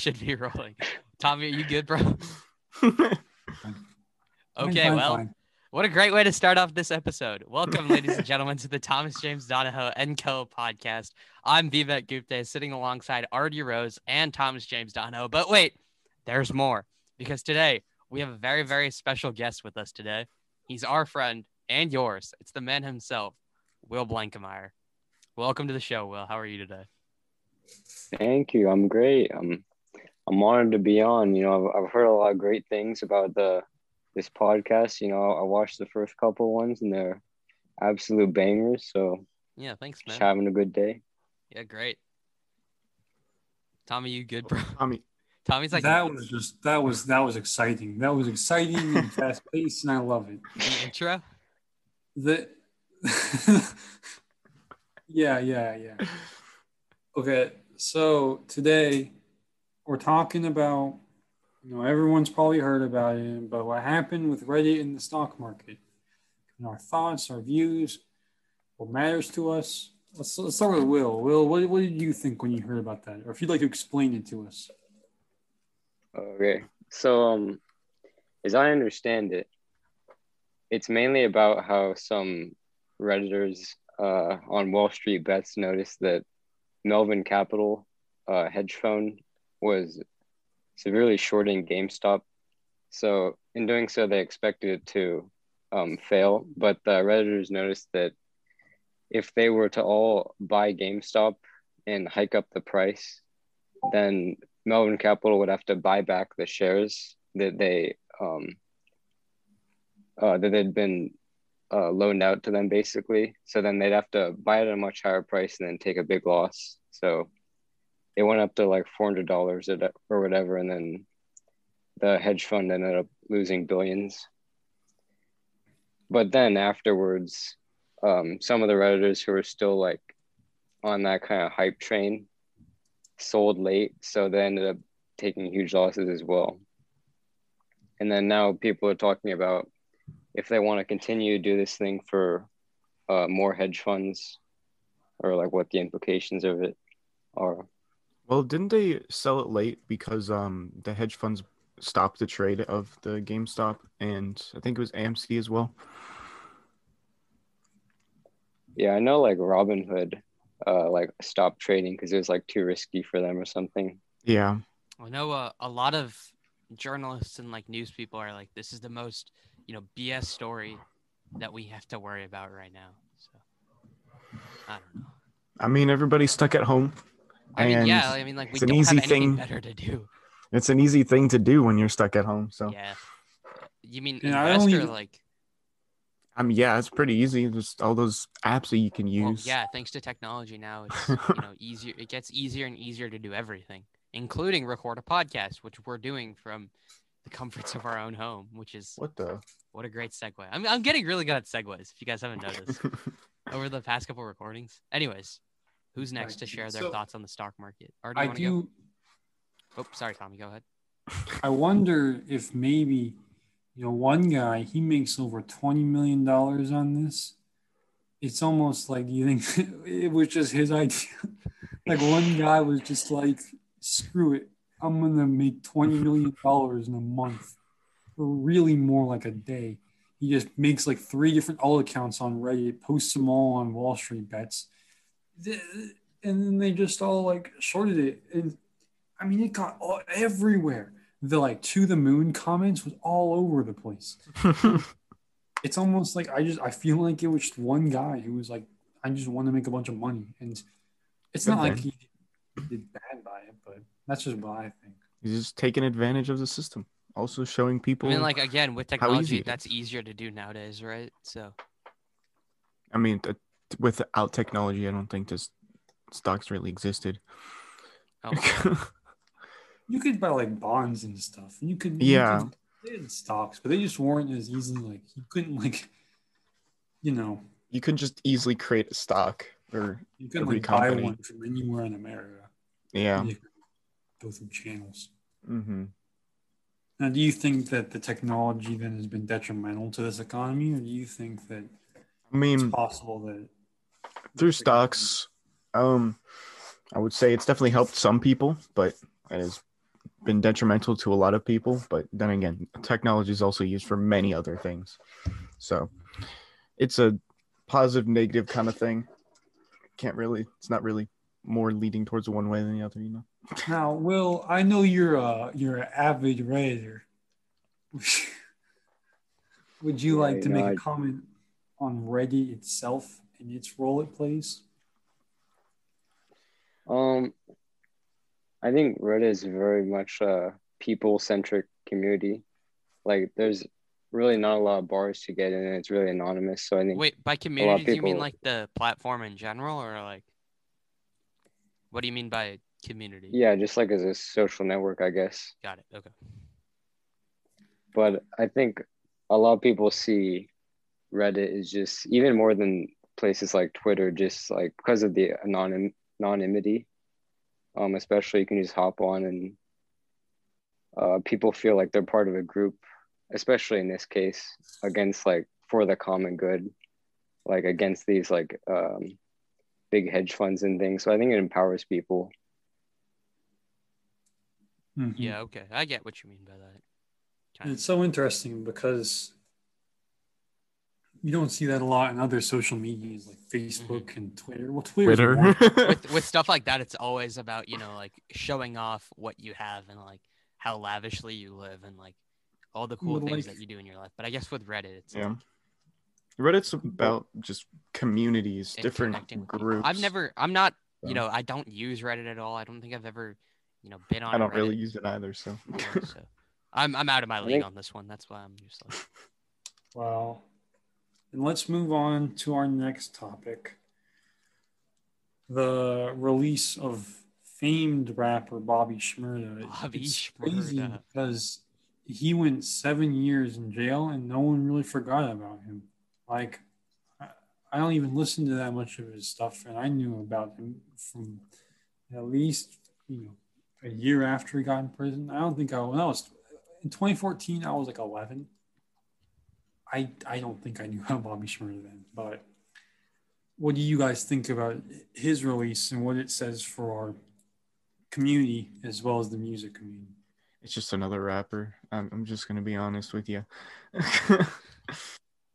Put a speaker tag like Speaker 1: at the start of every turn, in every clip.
Speaker 1: should be rolling. Tommy, are you good, bro? Okay,
Speaker 2: fine,
Speaker 1: well,
Speaker 2: fine.
Speaker 1: what a great way to start off this episode. Welcome, ladies and gentlemen, to the Thomas James Donahoe and Co. podcast. I'm Vivek Gupta, sitting alongside Artie Rose and Thomas James Donahoe. But wait, there's more because today we have a very, very special guest with us today. He's our friend and yours. It's the man himself, Will Blankemeyer. Welcome to the show, Will. How are you today?
Speaker 3: Thank you. I'm great. I'm I'm honored to be on. You know, I've, I've heard a lot of great things about the this podcast. You know, I watched the first couple ones and they're absolute bangers. So
Speaker 1: Yeah, thanks,
Speaker 3: just
Speaker 1: man.
Speaker 3: having a good day.
Speaker 1: Yeah, great. Tommy, you good, bro?
Speaker 4: Oh, Tommy.
Speaker 1: Tommy's like
Speaker 2: that was just that was that was exciting. That was exciting and fast paced, and I love it.
Speaker 1: the intro.
Speaker 2: The yeah, yeah, yeah. Okay, so today we're talking about you know everyone's probably heard about it, but what happened with Reddit in the stock market and our thoughts, our views, what matters to us. Let's, let's start with Will. Will, what, what did you think when you heard about that, or if you'd like to explain it to us?
Speaker 3: Okay. So um as I understand it, it's mainly about how some Redditors uh, on Wall Street Bets noticed that Melvin Capital uh, hedge fund was severely shorting GameStop. So in doing so, they expected it to um, fail. But the Redditors noticed that if they were to all buy GameStop and hike up the price, then Melvin Capital would have to buy back the shares that they um, uh, that had been uh, loaned out to them, basically. So then they'd have to buy it at a much higher price and then take a big loss. So it went up to like four hundred dollars or whatever, and then the hedge fund ended up losing billions. But then afterwards, um, some of the redditors who were still like on that kind of hype train sold late, so they ended up taking huge losses as well. And then now people are talking about if they want to continue to do this thing for uh, more hedge funds or like what the implications of it are.
Speaker 4: Well, didn't they sell it late because um the hedge funds stopped the trade of the GameStop and I think it was AMC as well.
Speaker 3: Yeah, I know like Robinhood uh, like stopped trading because it was like too risky for them or something.
Speaker 4: Yeah.
Speaker 1: I know uh, a lot of journalists and like news people are like, this is the most, you know, BS story that we have to worry about right now. So I don't know.
Speaker 4: I mean, everybody's stuck at home.
Speaker 1: I mean,
Speaker 4: And
Speaker 1: yeah, I mean, like we
Speaker 4: it's an
Speaker 1: don't
Speaker 4: easy
Speaker 1: have anything
Speaker 4: thing.
Speaker 1: better to do.
Speaker 4: It's an easy thing to do when you're stuck at home. So,
Speaker 1: Yeah. You mean
Speaker 2: Yeah, I
Speaker 1: invest
Speaker 2: only-
Speaker 1: or like?
Speaker 4: I mean, yeah, it's pretty easy. Just all those apps that you can
Speaker 1: Well,
Speaker 4: use.
Speaker 1: yeah, thanks to technology now, it's you know easier. It gets easier and easier to do everything, including record a podcast, which we're doing from the comforts of our own home. Which is
Speaker 4: What the?
Speaker 1: what a great segue. I'm I'm getting really good at segues. If you guys haven't noticed over the past couple recordings. Anyways, who's next to share their
Speaker 2: so-
Speaker 1: thoughts on the stock market? Or do you
Speaker 2: I
Speaker 1: to go?
Speaker 2: do.
Speaker 1: Oh, sorry, Tommy. Go ahead.
Speaker 2: I wonder if maybe, you know, one guy he makes over twenty million dollars on this. It's almost like you think it was just his idea. like one guy was just like, "Screw it, I'm gonna make twenty million dollars in a month," or really more like a day. He just makes like three different alt accounts on Reddit, posts them all on Wall Street bets, and then they just all like shorted it. And I mean, it got all, everywhere the like to the moon comments was all over the place. It's almost like I just I feel like it was just one guy who was like, I just want to make a bunch of money, and it's
Speaker 4: Good
Speaker 2: not like
Speaker 4: thing.
Speaker 2: he did bad by it, but that's just what I think.
Speaker 4: He's just taking advantage of the system. Also showing people.
Speaker 1: I
Speaker 4: people.
Speaker 1: mean, like again, with
Speaker 4: easy
Speaker 1: technology,
Speaker 4: it
Speaker 1: that's easier to do nowadays, right? So
Speaker 4: I mean, th- without technology, I don't think this stocks really existed.
Speaker 1: oh,
Speaker 2: You could buy like bonds and stuff. and You could you
Speaker 4: Yeah.
Speaker 2: could- they had stocks, but they just weren't as easily like you couldn't like, you know,
Speaker 4: you could just easily create a stock or
Speaker 2: you couldn't
Speaker 4: Every
Speaker 2: like buy one from anywhere in America.
Speaker 4: yeah.
Speaker 2: Go through channels.
Speaker 4: Mm-hmm.
Speaker 2: Now, do you think that the technology then has been detrimental to this economy, or do you think that
Speaker 4: I mean,
Speaker 2: it's possible that
Speaker 4: through stocks, um, I would say it's definitely helped some people, but it has been detrimental to a lot of people, but then again, technology is also used for many other things. So it's a positive negative kind of thing. Can't really it's not really more leading towards one way than the other, you know.
Speaker 2: Now, Will, I know you're a you're an avid redditor. Would you
Speaker 3: Yeah,
Speaker 2: like to
Speaker 3: you
Speaker 2: make
Speaker 3: know,
Speaker 2: a
Speaker 3: I-
Speaker 2: comment on Reddit itself and its role it plays?
Speaker 3: Um, I think Reddit is very much a people-centric community. Like, there's really not a lot of bars to get in, and it's really anonymous. So I think
Speaker 1: Wait, by community, do you mean like the platform in general, or like what do you mean by community?
Speaker 3: yeah, just like as a social network, I guess.
Speaker 1: Got it. Okay.
Speaker 3: But I think a lot of people see Reddit is just even more than places like Twitter, just like because of the anonym anonymity. Um, especially you can just hop on and uh, people feel like they're part of a group, especially in this case, against like for the common good, like against these like um, big hedge funds and things. So I think it empowers people.
Speaker 2: Mhm.
Speaker 1: Yeah. Okay. I get what you mean by that.
Speaker 2: And
Speaker 1: Kind
Speaker 2: It's so interesting because you don't see that a lot in other social medias like mm-hmm. Facebook and Twitter. Well, Twitter's
Speaker 4: Twitter.
Speaker 1: with with stuff like that, it's always about you know like showing off what you have and like how lavishly you live and like all the cool things
Speaker 2: like-
Speaker 1: that you do in your life. But I guess with Reddit, it's
Speaker 4: yeah. Reddit's about just communities, different
Speaker 1: connecting people.
Speaker 4: groups.
Speaker 1: I've never, I'm not, you know, I don't use Reddit at all. I don't think I've ever, you know, been on.
Speaker 4: I don't
Speaker 1: Reddit
Speaker 4: really use it either, so
Speaker 1: so I'm I'm out of my league
Speaker 3: think-
Speaker 1: on this one. That's why I'm just like,
Speaker 2: Well, and let's move on to our next topic the release of famed rapper Bobby Shmurda.
Speaker 1: Bobby
Speaker 2: It's crazy
Speaker 1: Shmurda.
Speaker 2: because he went seven years in jail and no one really forgot about him. Like, I- I don't even listen to that much of his stuff, and I knew about him from at least you know a year after he got in prison. I don't think I when I was in 2014. I was like 11. I I don't think I knew about Bobby Shmurda then, but what do you guys think about his release and what it says for our community as well as the music community?
Speaker 4: it's just another rapper. I'm, I'm just gonna be honest with you.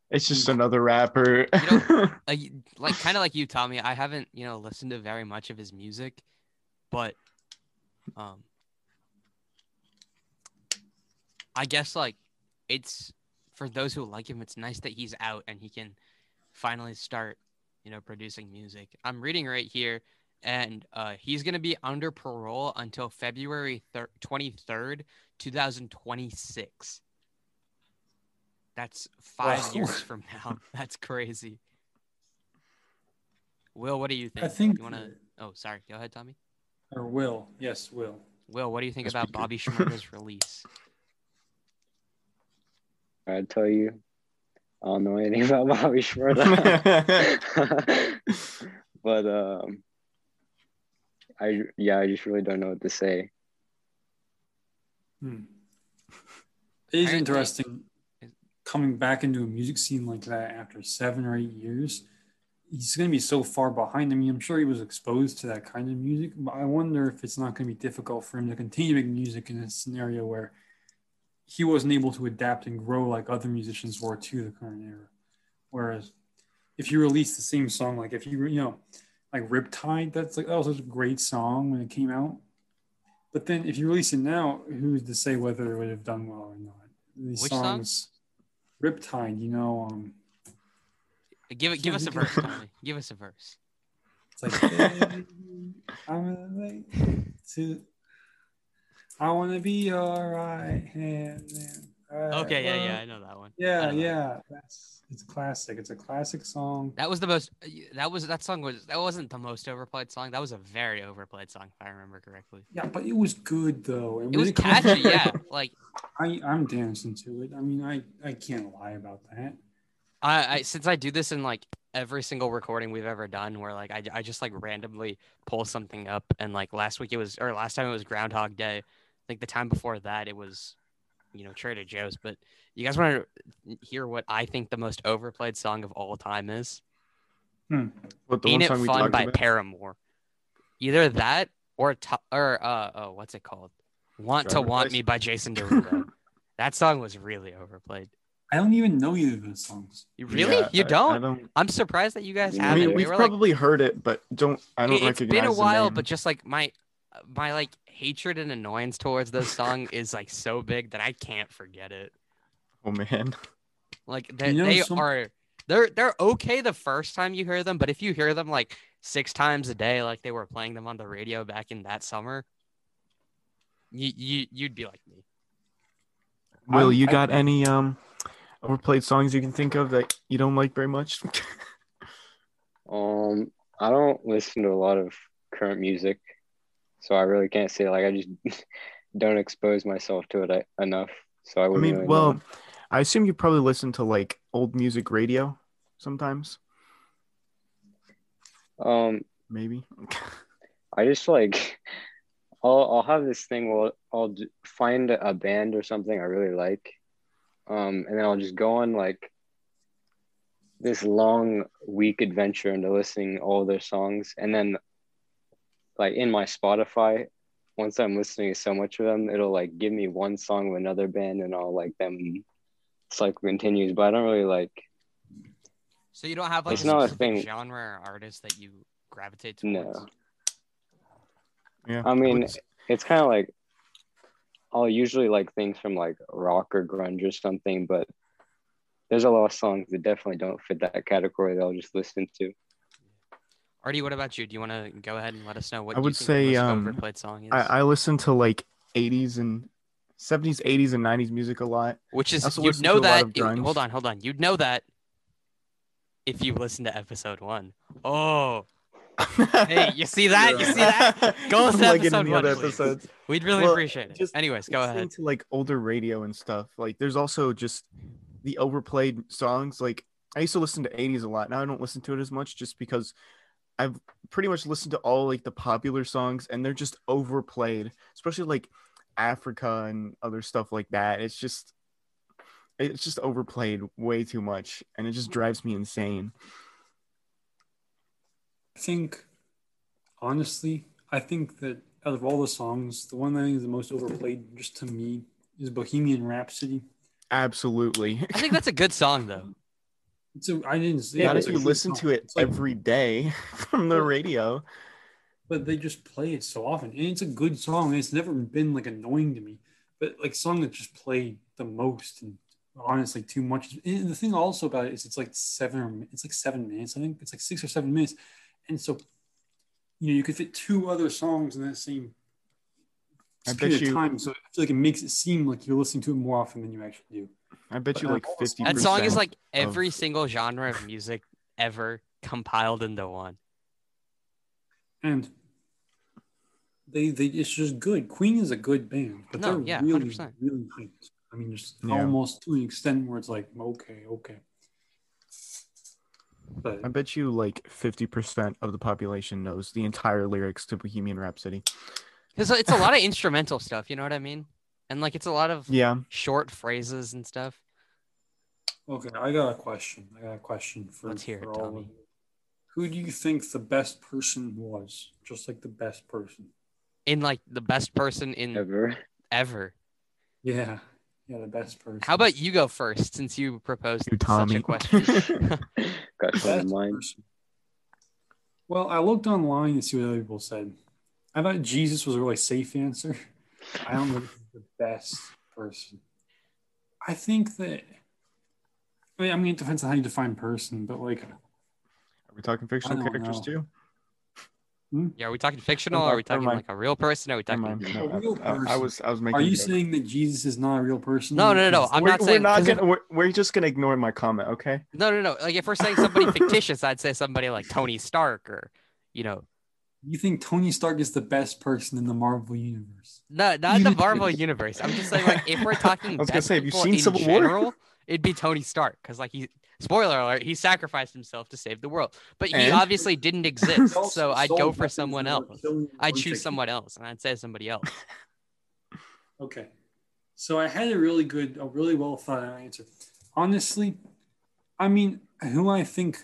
Speaker 4: it's just another rapper.
Speaker 1: You like, like kind of like you, Tommy. I haven't, you know, listened to very much of his music, but, um, I guess like it's for those who like him. It's nice that he's out and he can finally start, you know, producing music. I'm reading right here, and uh, he's gonna be under parole until February twenty third, two thousand twenty six. That's five
Speaker 2: Wow.
Speaker 1: years from now. That's crazy. Will, what do you think?
Speaker 2: I think
Speaker 1: you want to. Oh, sorry. Go ahead, Tommy.
Speaker 2: or Will, yes, Will.
Speaker 1: Will, what do you think
Speaker 4: Yes,
Speaker 1: about. Bobby Shmurda's release?
Speaker 3: I'd tell you, I don't know anything about Bobby Shmurda. but um, I yeah, I just really don't know what to say.
Speaker 2: Hmm. It is interesting coming back into a music scene like that after seven or eight years. He's going to be so far behind. I mean, I'm sure he was exposed to that kind of music, but I wonder if it's not going to be difficult for him to continue making music in a scenario where he wasn't able to adapt and grow like other musicians were to the current era. Whereas if you release the same song, like if you, you know, like Riptide, that's like, that was a great song when it came out. But then if you release it now, who's to say whether it would have done well or not? These
Speaker 1: Which song?
Speaker 2: songs, Riptide, you know, um,
Speaker 1: Give it. Give us a verse, Tommy. Give us a verse.
Speaker 2: it's like, "Baby, I'm relate to, I want to be your right hand man. Right
Speaker 1: Okay, yeah, yeah. I know that one.
Speaker 2: Yeah, yeah. That's it's classic. It's a classic song.
Speaker 1: That was the most. Uh, that was that song was that wasn't the most overplayed song. That was a very overplayed song, if I remember correctly.
Speaker 2: Yeah, but it was good though. And
Speaker 1: It was catchy, yeah. Like
Speaker 2: I, I'm dancing to it. I mean, I, I can't lie about that.
Speaker 1: I, I since I do this in like every single recording we've ever done, where like I, I just like randomly pull something up, and like last week it was or last time it was Groundhog Day. Like the time before that it was, you know, Trader Joe's. But you guys want to hear what I think the most overplayed song of all time is?
Speaker 4: What the
Speaker 1: Ain't
Speaker 4: one
Speaker 1: It
Speaker 4: song we
Speaker 1: Fun
Speaker 4: talked
Speaker 1: by
Speaker 4: about?
Speaker 1: Paramore. Either that or to- or uh oh what's it called? Want to Want
Speaker 4: License.
Speaker 1: Me by Jason Derulo. that song was really overplayed.
Speaker 2: I don't even know either of those songs.
Speaker 1: You really?
Speaker 4: Yeah,
Speaker 1: you don't?
Speaker 4: I don't.
Speaker 1: I'm surprised that you guys
Speaker 3: I
Speaker 4: I
Speaker 1: haven't.
Speaker 4: mean, we've
Speaker 1: were like-
Speaker 4: probably heard it, but don't. I don't recognize
Speaker 1: It- it's
Speaker 4: recognize
Speaker 1: been a while, but just like my my like hatred and annoyance towards this song is like so big that I can't forget it.
Speaker 4: oh man,
Speaker 1: Like they,
Speaker 2: You know,
Speaker 1: they
Speaker 2: some-
Speaker 1: are they're they're okay the first time you hear them, but if you hear them like six times a day, like they were playing them on the radio back in that summer, you you you'd be like me.
Speaker 4: Will,
Speaker 2: I'm-
Speaker 4: you
Speaker 2: I-
Speaker 4: got any um overplayed songs you can think of that you don't like very much?
Speaker 3: Um, I don't listen to a lot of current music, so I really can't say like I just don't expose myself to it e- enough. So I
Speaker 4: I mean,
Speaker 3: really
Speaker 4: well,
Speaker 3: know.
Speaker 4: I assume you probably listen to like old music radio sometimes,
Speaker 3: um,
Speaker 4: maybe.
Speaker 3: I just like I'll I'll have this thing where I'll d- find a band or something I really like, um, and then I'll just go on like this long week adventure into listening all their songs, and then like in my Spotify, once I'm listening to so much of them, it'll like give me one song of another band, and I'll like them. Cycle continues, but I don't really like.
Speaker 1: So you don't have like
Speaker 3: It's
Speaker 1: a
Speaker 3: not a thing.
Speaker 1: genre or artist that you gravitate
Speaker 3: to.
Speaker 1: No.
Speaker 4: yeah,
Speaker 3: I mean,
Speaker 4: would s-
Speaker 3: it's kind of like I'll usually like things from like rock or grunge or something, but there's a lot of songs that definitely don't fit that category that I'll just listen to.
Speaker 1: Artie, what about you? Do you want to go ahead and let us know what
Speaker 4: I
Speaker 1: you
Speaker 4: would say, um,
Speaker 1: overplayed song is?
Speaker 4: I, I listen to like 80s and 70s, 80s, and 90s music a lot.
Speaker 1: Which is you'd know
Speaker 4: to a lot
Speaker 1: that. hold on, hold on. You'd know that if you listen to episode one. Oh, hey, you see that? You see that? Go listen to episode one,
Speaker 4: episodes.
Speaker 1: We'd really
Speaker 4: Well,
Speaker 1: appreciate it.
Speaker 4: just
Speaker 1: Anyways, go ahead.
Speaker 4: To like older radio and stuff. Like there's also just the overplayed songs. Like I used to listen to 80s a lot. Now I don't listen to it as much just because I've pretty much listened to all like the popular songs and they're just overplayed, especially like Africa and other stuff like that. It's just it's just overplayed way too much and it just drives me insane.
Speaker 2: I think, honestly, I think that out of all the songs, the one that I think is the most overplayed, just to me, is Bohemian Rhapsody.
Speaker 4: Absolutely.
Speaker 1: I think that's a good song though.
Speaker 2: A, I didn't it,
Speaker 4: if you listen
Speaker 2: song.
Speaker 4: to it
Speaker 2: like-
Speaker 4: every day from the radio.
Speaker 2: but they just play it so often, and it's a good song. and It's never been like annoying to me, but like song that just played the most and honestly too much. And the thing also about it is it's like seven it's like seven minutes. I think it's like six or seven minutes, and so you know you could fit two other songs in that same
Speaker 4: I
Speaker 2: period
Speaker 4: bet
Speaker 2: of
Speaker 4: you-
Speaker 2: time. So I feel like it makes it seem like you're listening to it more often than you actually do.
Speaker 4: I bet you like
Speaker 2: of all the
Speaker 4: 50
Speaker 2: songs-
Speaker 1: That song is like
Speaker 4: of-
Speaker 1: every single genre of music ever compiled into one.
Speaker 2: and they they it's just good. Queen is a good band, but
Speaker 1: No,
Speaker 2: they're
Speaker 1: yeah,
Speaker 2: really
Speaker 1: 100%.
Speaker 2: really hyped. I mean, just
Speaker 4: Yeah.
Speaker 2: almost to an extent where it's like okay, okay. But
Speaker 4: I bet you like 50% of the population knows the entire lyrics to Bohemian Rhapsody.
Speaker 1: Because it's a lot of instrumental stuff, you know what I mean? And like it's a lot of
Speaker 4: Yeah.
Speaker 1: short phrases and stuff.
Speaker 2: okay, I got a question. I got a question for,
Speaker 1: Let's hear
Speaker 2: for
Speaker 1: it,
Speaker 2: all
Speaker 1: Tommy.
Speaker 2: of you. Who do you think the best person was? Just like the best person.
Speaker 1: In like the best person in
Speaker 3: Ever.
Speaker 1: ever.
Speaker 2: Yeah, yeah, the best person.
Speaker 1: How about you go first since you proposed
Speaker 4: You,
Speaker 1: such a question?
Speaker 3: Got some in
Speaker 2: Best
Speaker 3: mind.
Speaker 2: person. Well, I looked online to see what other people said. I thought Jesus was a really safe answer. I don't know if he's the best person. I think that. I mean, I mean, it depends on how you define person, but like,
Speaker 4: Are we talking fictional characters
Speaker 2: know.
Speaker 4: too? Hmm?
Speaker 1: yeah, are we talking fictional?
Speaker 4: Never
Speaker 1: Are we talking like a real person? Are we
Speaker 4: Never
Speaker 1: talking?
Speaker 4: mind.
Speaker 2: A real
Speaker 4: I, I- I was I was making.
Speaker 2: are you
Speaker 4: joke.
Speaker 2: saying that Jesus is not a real person?
Speaker 1: No, no, no, no. I'm
Speaker 4: we're,
Speaker 1: not
Speaker 4: we're
Speaker 1: saying-
Speaker 4: gonna. We're, we're just gonna ignore my comment, okay?
Speaker 1: No, no, no. Like if we're saying somebody fictitious, I'd say somebody like Tony Stark or, you know,
Speaker 2: You think Tony Stark is the best person in the Marvel universe?
Speaker 1: no, not the Marvel universe. I'm just saying like if we're talking,
Speaker 4: I was gonna say, have you seen
Speaker 1: in
Speaker 4: Civil War?
Speaker 1: general, It'd be Tony Stark because like he. Spoiler alert: He sacrificed himself to save the world, but he
Speaker 4: And?
Speaker 1: obviously didn't exist. So I'd go for someone else.
Speaker 2: killing a
Speaker 1: I'd choose
Speaker 2: of
Speaker 1: someone else, and I'd say somebody else.
Speaker 2: Okay. So I had a really good, a really well thought out answer. Honestly, I mean, who I think,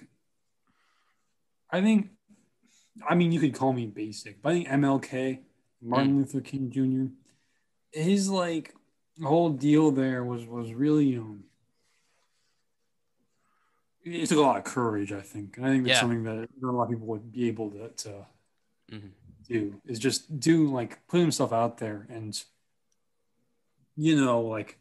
Speaker 2: I think, I mean, you could call me basic, but I think MLK, Martin Luther King Jr., his like whole deal there was was really um it took a lot of courage, I think. And I think that's
Speaker 1: Yeah.
Speaker 2: something that not a lot of people would be able to, to
Speaker 1: Mhm.
Speaker 2: do is just do like put himself out there and you know, like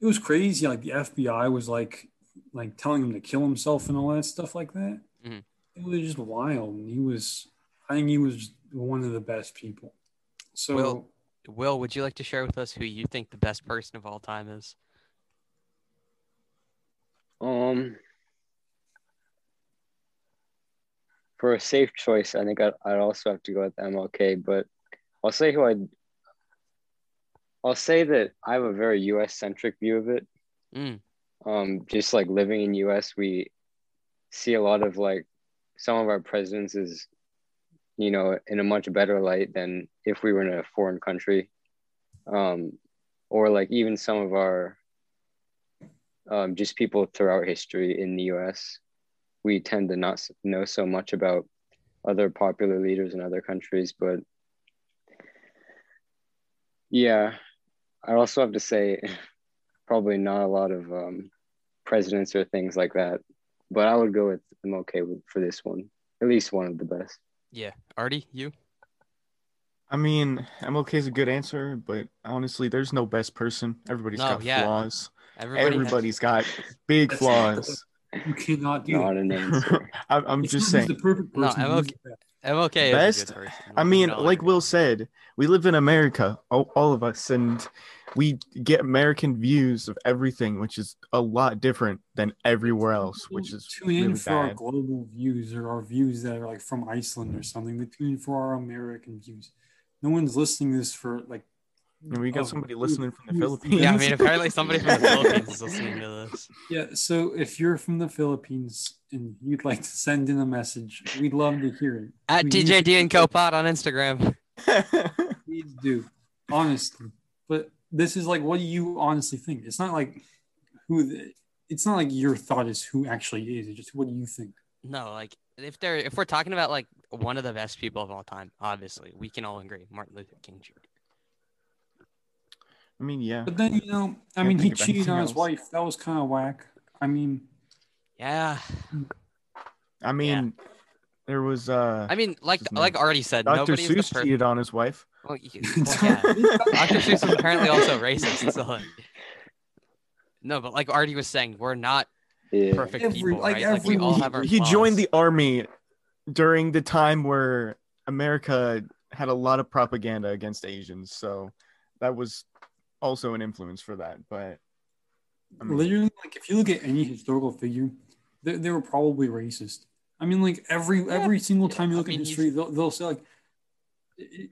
Speaker 2: it was crazy. Like the FBI was like like telling him to kill himself and all that stuff like that.
Speaker 1: Mhm.
Speaker 2: It was just wild. And he was I think he was one of the best people. So
Speaker 1: Will- Will, would you like to share with us who you think the best person of all time is?
Speaker 3: Um, for a safe choice, I think I'd, I'd also have to go with MLK, but I'll say who I'd. I'll say that I have a very U.S. centric view of it.
Speaker 1: Mm,
Speaker 3: Um, just like living in U.S., we see a lot of like some of our presidents is, you know, in a much better light than if we were in a foreign country, um, or like even some of our um, just people throughout history in the U.S. We tend to not know so much about other popular leaders in other countries, but yeah, I also have to say probably not a lot of um, presidents or things like that, but I would go with I'm okay with for this one, at least one of the best.
Speaker 1: yeah. Artie, you?
Speaker 4: I mean, MLK is a good answer, but honestly, there's no best person. Everybody's
Speaker 1: No,
Speaker 4: got
Speaker 1: yeah.
Speaker 4: flaws.
Speaker 1: Everybody. has-
Speaker 4: Everybody's got big flaws.
Speaker 2: you cannot do
Speaker 3: Not
Speaker 2: that.
Speaker 3: an answer.
Speaker 4: I'm, I'm just saying.
Speaker 2: the perfect
Speaker 1: No,
Speaker 2: person.
Speaker 1: I'm
Speaker 2: he was
Speaker 1: okay.
Speaker 2: best.
Speaker 1: MLK
Speaker 4: Best? I mean,
Speaker 1: can
Speaker 4: like. Will said, we live in America, all, all of us, and we get American views of everything, which is a lot different than everywhere else, which is
Speaker 2: tune in
Speaker 4: really
Speaker 2: for our global views or our views that are like from Iceland or something. They tune in for our American views. No one's listening to this for like.
Speaker 4: And we got
Speaker 2: oh,
Speaker 4: somebody listening from the Philippines.
Speaker 1: Yeah, I mean, apparently somebody from the Philippines is listening to this.
Speaker 2: Yeah, so if you're from the Philippines and you'd like to send in a message, we'd love to hear it.
Speaker 1: At
Speaker 2: We
Speaker 1: TJD
Speaker 2: use-
Speaker 1: and Copod on Instagram.
Speaker 2: Please do, honestly. But this is like, what do you honestly think? It's not like who. The, it's not like your thought is who actually is. It's just what do you think?
Speaker 1: No, like if they're if we're talking about like one of the best people of all time, obviously we can all agree, Martin Luther King Jr.
Speaker 4: I mean, yeah.
Speaker 2: But then you know, I
Speaker 4: Can't
Speaker 2: mean, he cheated on his
Speaker 4: else.
Speaker 2: wife. That was kind of whack. I mean,
Speaker 1: Yeah,
Speaker 4: I mean, there was uh,
Speaker 1: I mean, like like already said,
Speaker 4: Dr.
Speaker 1: nobody is the
Speaker 4: Seuss
Speaker 1: per-
Speaker 4: cheated on his wife.
Speaker 1: well, you- well, yeah. Dr. Seuss was apparently also racist. So like, no, but like Artie was saying, we're not
Speaker 3: Yeah.
Speaker 1: perfect
Speaker 2: Every-
Speaker 1: people,
Speaker 2: like
Speaker 1: right? Like we all
Speaker 2: he-
Speaker 1: have our
Speaker 4: he
Speaker 1: flaws.
Speaker 4: joined the army during the time where America had a lot of propaganda against Asians, so that was also an influence for that. But I mean,
Speaker 2: literally, like if you look at any historical figure, they, they were probably racist. I mean, like every every single time you
Speaker 1: I
Speaker 2: look
Speaker 1: mean,
Speaker 2: at history, they'll, they'll say like, it, it-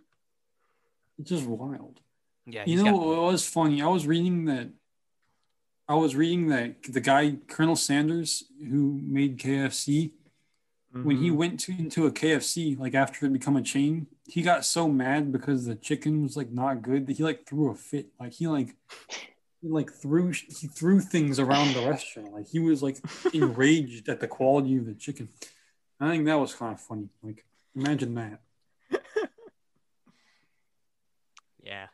Speaker 2: it's just wild.
Speaker 1: Yeah,
Speaker 2: You know
Speaker 1: got-
Speaker 2: what was funny? I was reading that. I was reading that the guy Colonel Sanders who made KFC when he
Speaker 4: mhm.
Speaker 2: went to into a KFC like after it become a chain, he got so mad because the chicken was like not good that he like threw a fit. Like he like he like threw he threw things around the restaurant. Like he was like enraged at the quality of the chicken. I think that was kind of funny. Like imagine that.
Speaker 1: yeah.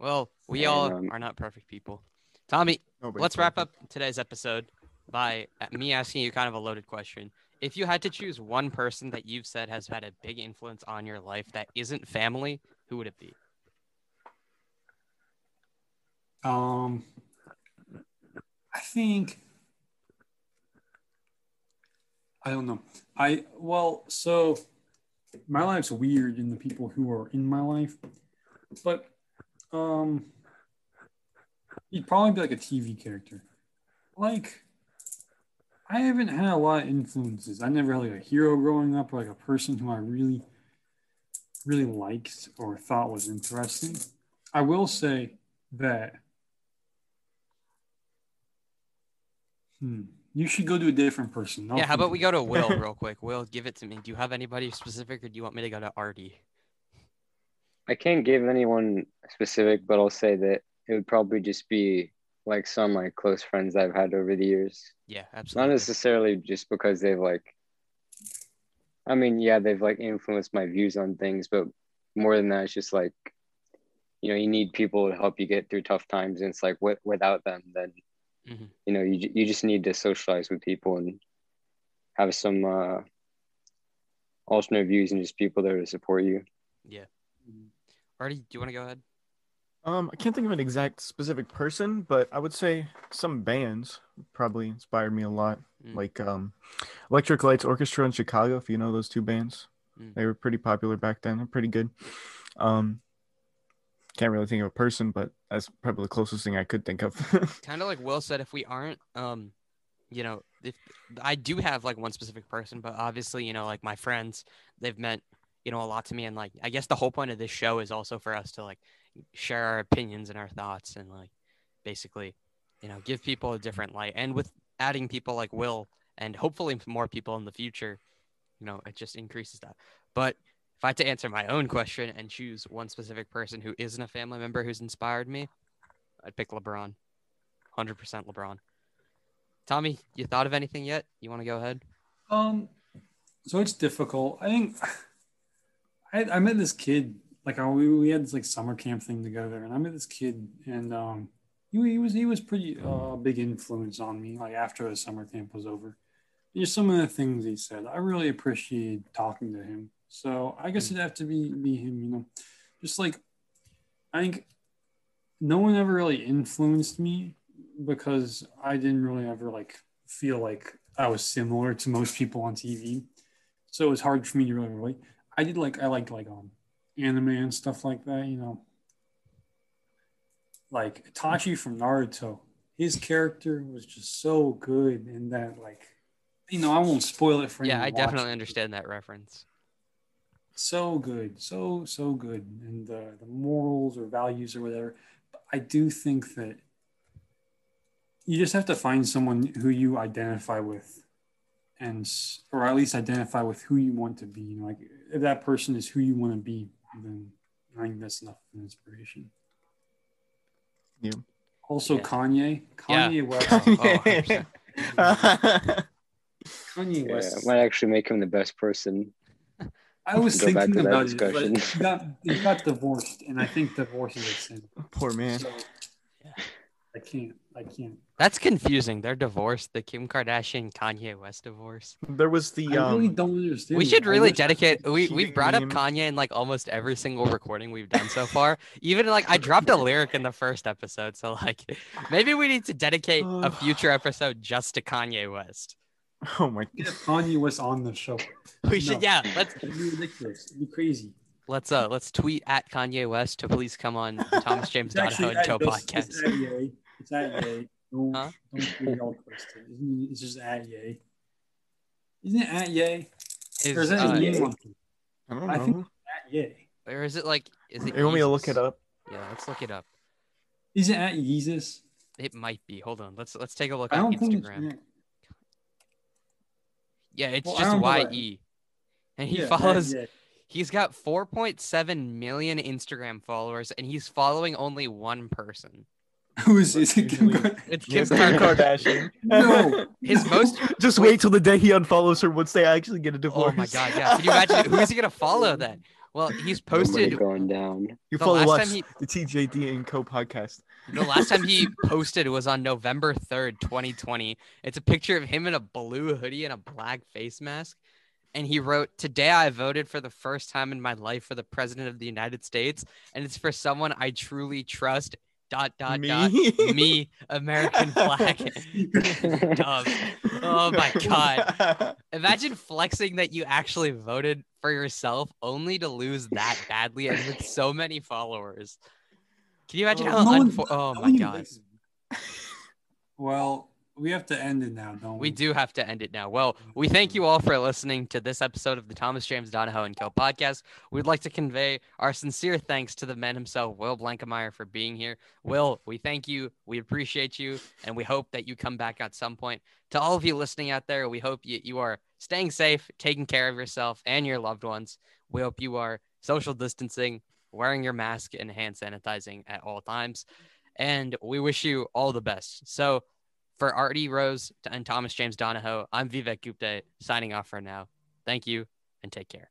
Speaker 1: Well, we
Speaker 3: Yeah,
Speaker 1: all
Speaker 3: um,
Speaker 1: are not perfect people. Tommy,
Speaker 4: Nobody's
Speaker 1: let's wrap up today's episode by me asking you kind of a loaded question. If you had to choose one person that you've said has had a big influence on your life that isn't family, who would it be?
Speaker 2: Um, I think I don't know. I well, so my life's weird in the people who are in my life, but um, he'd probably be like a TV character. Like, I haven't had a lot of influences. I never had like a hero growing up or like a person who I really, really liked or thought was interesting. I will say that Hmm. You should go to a different person. I'll
Speaker 1: yeah, how about we go to Will real quick? Will, give it to me. Do you have anybody specific or do you want me to go to Artie?
Speaker 3: I can't give anyone specific, but I'll say that it would probably just be like some like close friends I've had over the years.
Speaker 1: Yeah, absolutely.
Speaker 3: Not necessarily just because they've like I mean, yeah, they've like influenced my views on things, but more than that, it's just like you know you need people to help you get through tough times and it's like w- without them then
Speaker 1: Mhm.
Speaker 3: you know you, you just need to socialize with people and have some uh alternate views and just people there to support you Yeah.
Speaker 1: Artie, do you want to go ahead?
Speaker 4: Um, I can't think of an exact specific person, but I would say some bands probably inspired me a lot.
Speaker 1: Mm.
Speaker 4: Like um, Electric Lights Orchestra in Chicago, if you know those two bands.
Speaker 1: Mm.
Speaker 4: They were pretty popular back then. They're pretty good. Um, can't really think of a person, but that's probably the closest thing I could think of.
Speaker 1: kind of like Will said, if we aren't, um, you know, if I do have like one specific person, but obviously, you know, like my friends, they've meant, you know, a lot to me. And like, I guess the whole point of this show is also for us to like share our opinions and our thoughts and like basically, you know, give people a different light. And with adding people like Will and hopefully more people in the future, you know, it just increases that. But if I had to answer my own question and choose one specific person who isn't a family member who's inspired me, I'd pick LeBron. 100% LeBron. Tommy, you thought of anything yet? You want to go ahead?
Speaker 2: Um, so it's difficult. I think I, I met this kid like uh, we, we had this like summer camp thing together, and I met this kid, and um, he, he was he was pretty uh, big influence on me. Like after the summer camp was over, just some of the things he said, I really appreciated talking to him. So I guess it'd have to be be him, you know, just like I think no one ever really influenced me because I didn't really ever like feel like I was similar to most people on TV. So it was hard for me to really relate. I did like I liked like um anime and stuff like that, you know. Like Itachi from Naruto, his character was just so good in that like you know, I won't spoil it for
Speaker 1: you.
Speaker 2: Yeah,
Speaker 1: I definitely
Speaker 2: it.
Speaker 1: understand that reference.
Speaker 2: so good, so so good, and the the morals or values or whatever. But I do think that you just have to find someone who you identify with, and or at least identify with who you want to be. You know, like if that person is who you want to be, then I think that's enough of an inspiration.
Speaker 4: Yeah.
Speaker 2: Also,
Speaker 1: Yeah.
Speaker 2: Kanye,
Speaker 1: Yeah.
Speaker 2: Kanye West,
Speaker 1: Oh, 100%.
Speaker 2: Kanye
Speaker 3: yeah
Speaker 2: West.
Speaker 3: might actually make him the best person
Speaker 2: I was thinking about it,
Speaker 3: discussion.
Speaker 2: but he got he got divorced, and I think divorce is a sin.
Speaker 4: Poor man.
Speaker 2: So,
Speaker 1: Yeah.
Speaker 2: I can't. I can't.
Speaker 1: That's confusing. They're divorced. The Kim Kardashian Kanye West divorce.
Speaker 4: There was the
Speaker 2: I really
Speaker 4: um,
Speaker 2: don't understand.
Speaker 1: We should really dedicate. We we've brought up. Kanye in like almost every single recording we've done so far. Even like I dropped a lyric in the first episode, so like maybe we need to dedicate a future episode just to Kanye West.
Speaker 4: oh my
Speaker 2: Get Kanye West on the show.
Speaker 1: We should, yeah. Let's
Speaker 2: It'd be ridiculous. It'd be crazy.
Speaker 1: let's uh let's tweet at Kanye West to please come on Thomas James
Speaker 2: It's actually
Speaker 1: Donahoe and
Speaker 2: at, it's,
Speaker 1: podcast.
Speaker 2: It's at Ye. It's. Don't,
Speaker 1: Huh?
Speaker 2: don't get all twisted. Isn't it- It's just at Ye. Isn't it at Ye? Or
Speaker 1: Is,
Speaker 2: is that
Speaker 1: uh,
Speaker 2: a
Speaker 3: Ye?
Speaker 2: monkey?
Speaker 4: I don't know.
Speaker 2: I
Speaker 4: know.
Speaker 2: think- At Ye.
Speaker 1: or is it like is it?
Speaker 4: you want me to look it up?
Speaker 1: Yeah, let's look it up.
Speaker 2: Is it at Yeezus?
Speaker 1: It might be. Hold on. Let's let's take a look
Speaker 2: I
Speaker 1: on
Speaker 2: don't it's.
Speaker 1: Instagram. Yeah, it's
Speaker 2: Well,
Speaker 1: just
Speaker 2: don't know
Speaker 1: Y
Speaker 2: that.
Speaker 1: E. And he
Speaker 2: Yeah, at
Speaker 1: follows
Speaker 2: Ye.
Speaker 1: he's got 4.7 million Instagram followers and he's following only one person.
Speaker 2: Who is it? Kim Kardashian?
Speaker 1: It's
Speaker 4: Kim
Speaker 1: Kim
Speaker 4: Kardashian.
Speaker 1: Kardashian.
Speaker 2: No.
Speaker 1: His most
Speaker 4: Just
Speaker 1: Wait.
Speaker 4: wait till the day he unfollows her once they actually get a divorce.
Speaker 1: Oh my god, yeah. Can you imagine who is he gonna follow then? Well, he's
Speaker 3: Nobody
Speaker 1: posted
Speaker 3: going down
Speaker 4: You follow
Speaker 1: last
Speaker 4: us,
Speaker 1: time he
Speaker 4: the TJD and Co podcast.
Speaker 1: the last time he posted was on November 3rd, 2020. It's a picture of him in a blue hoodie and a black face mask. And he wrote, Today I voted for the first time in my life for the president of the United States, and it's for someone I truly trust. Dot dot
Speaker 4: Me?
Speaker 1: dot me, American flag. Oh my god. Imagine flexing that you actually voted for yourself only to lose that badly and with so many followers. Can you imagine
Speaker 2: Oh,
Speaker 1: how
Speaker 2: no
Speaker 1: unfo- Oh my god.
Speaker 2: Well, we have to end it now, don't we?
Speaker 1: We do have to end it now. Well, we thank you all for listening to this episode of the Thomas James Donahoe and Co podcast. We'd like to convey our sincere thanks to the man himself, Will Blankemeyer, for being here. Will, we thank you. We appreciate you, and we hope that you come back at some point. To all of you listening out there, we hope you, you are staying safe, taking care of yourself and your loved ones. We hope you are social distancing, wearing your mask, and hand sanitizing at all times. And we wish you all the best. So, for Artie Rose and Thomas James Donahoe, I'm Vivek Gupta signing off for now. Thank you and take care.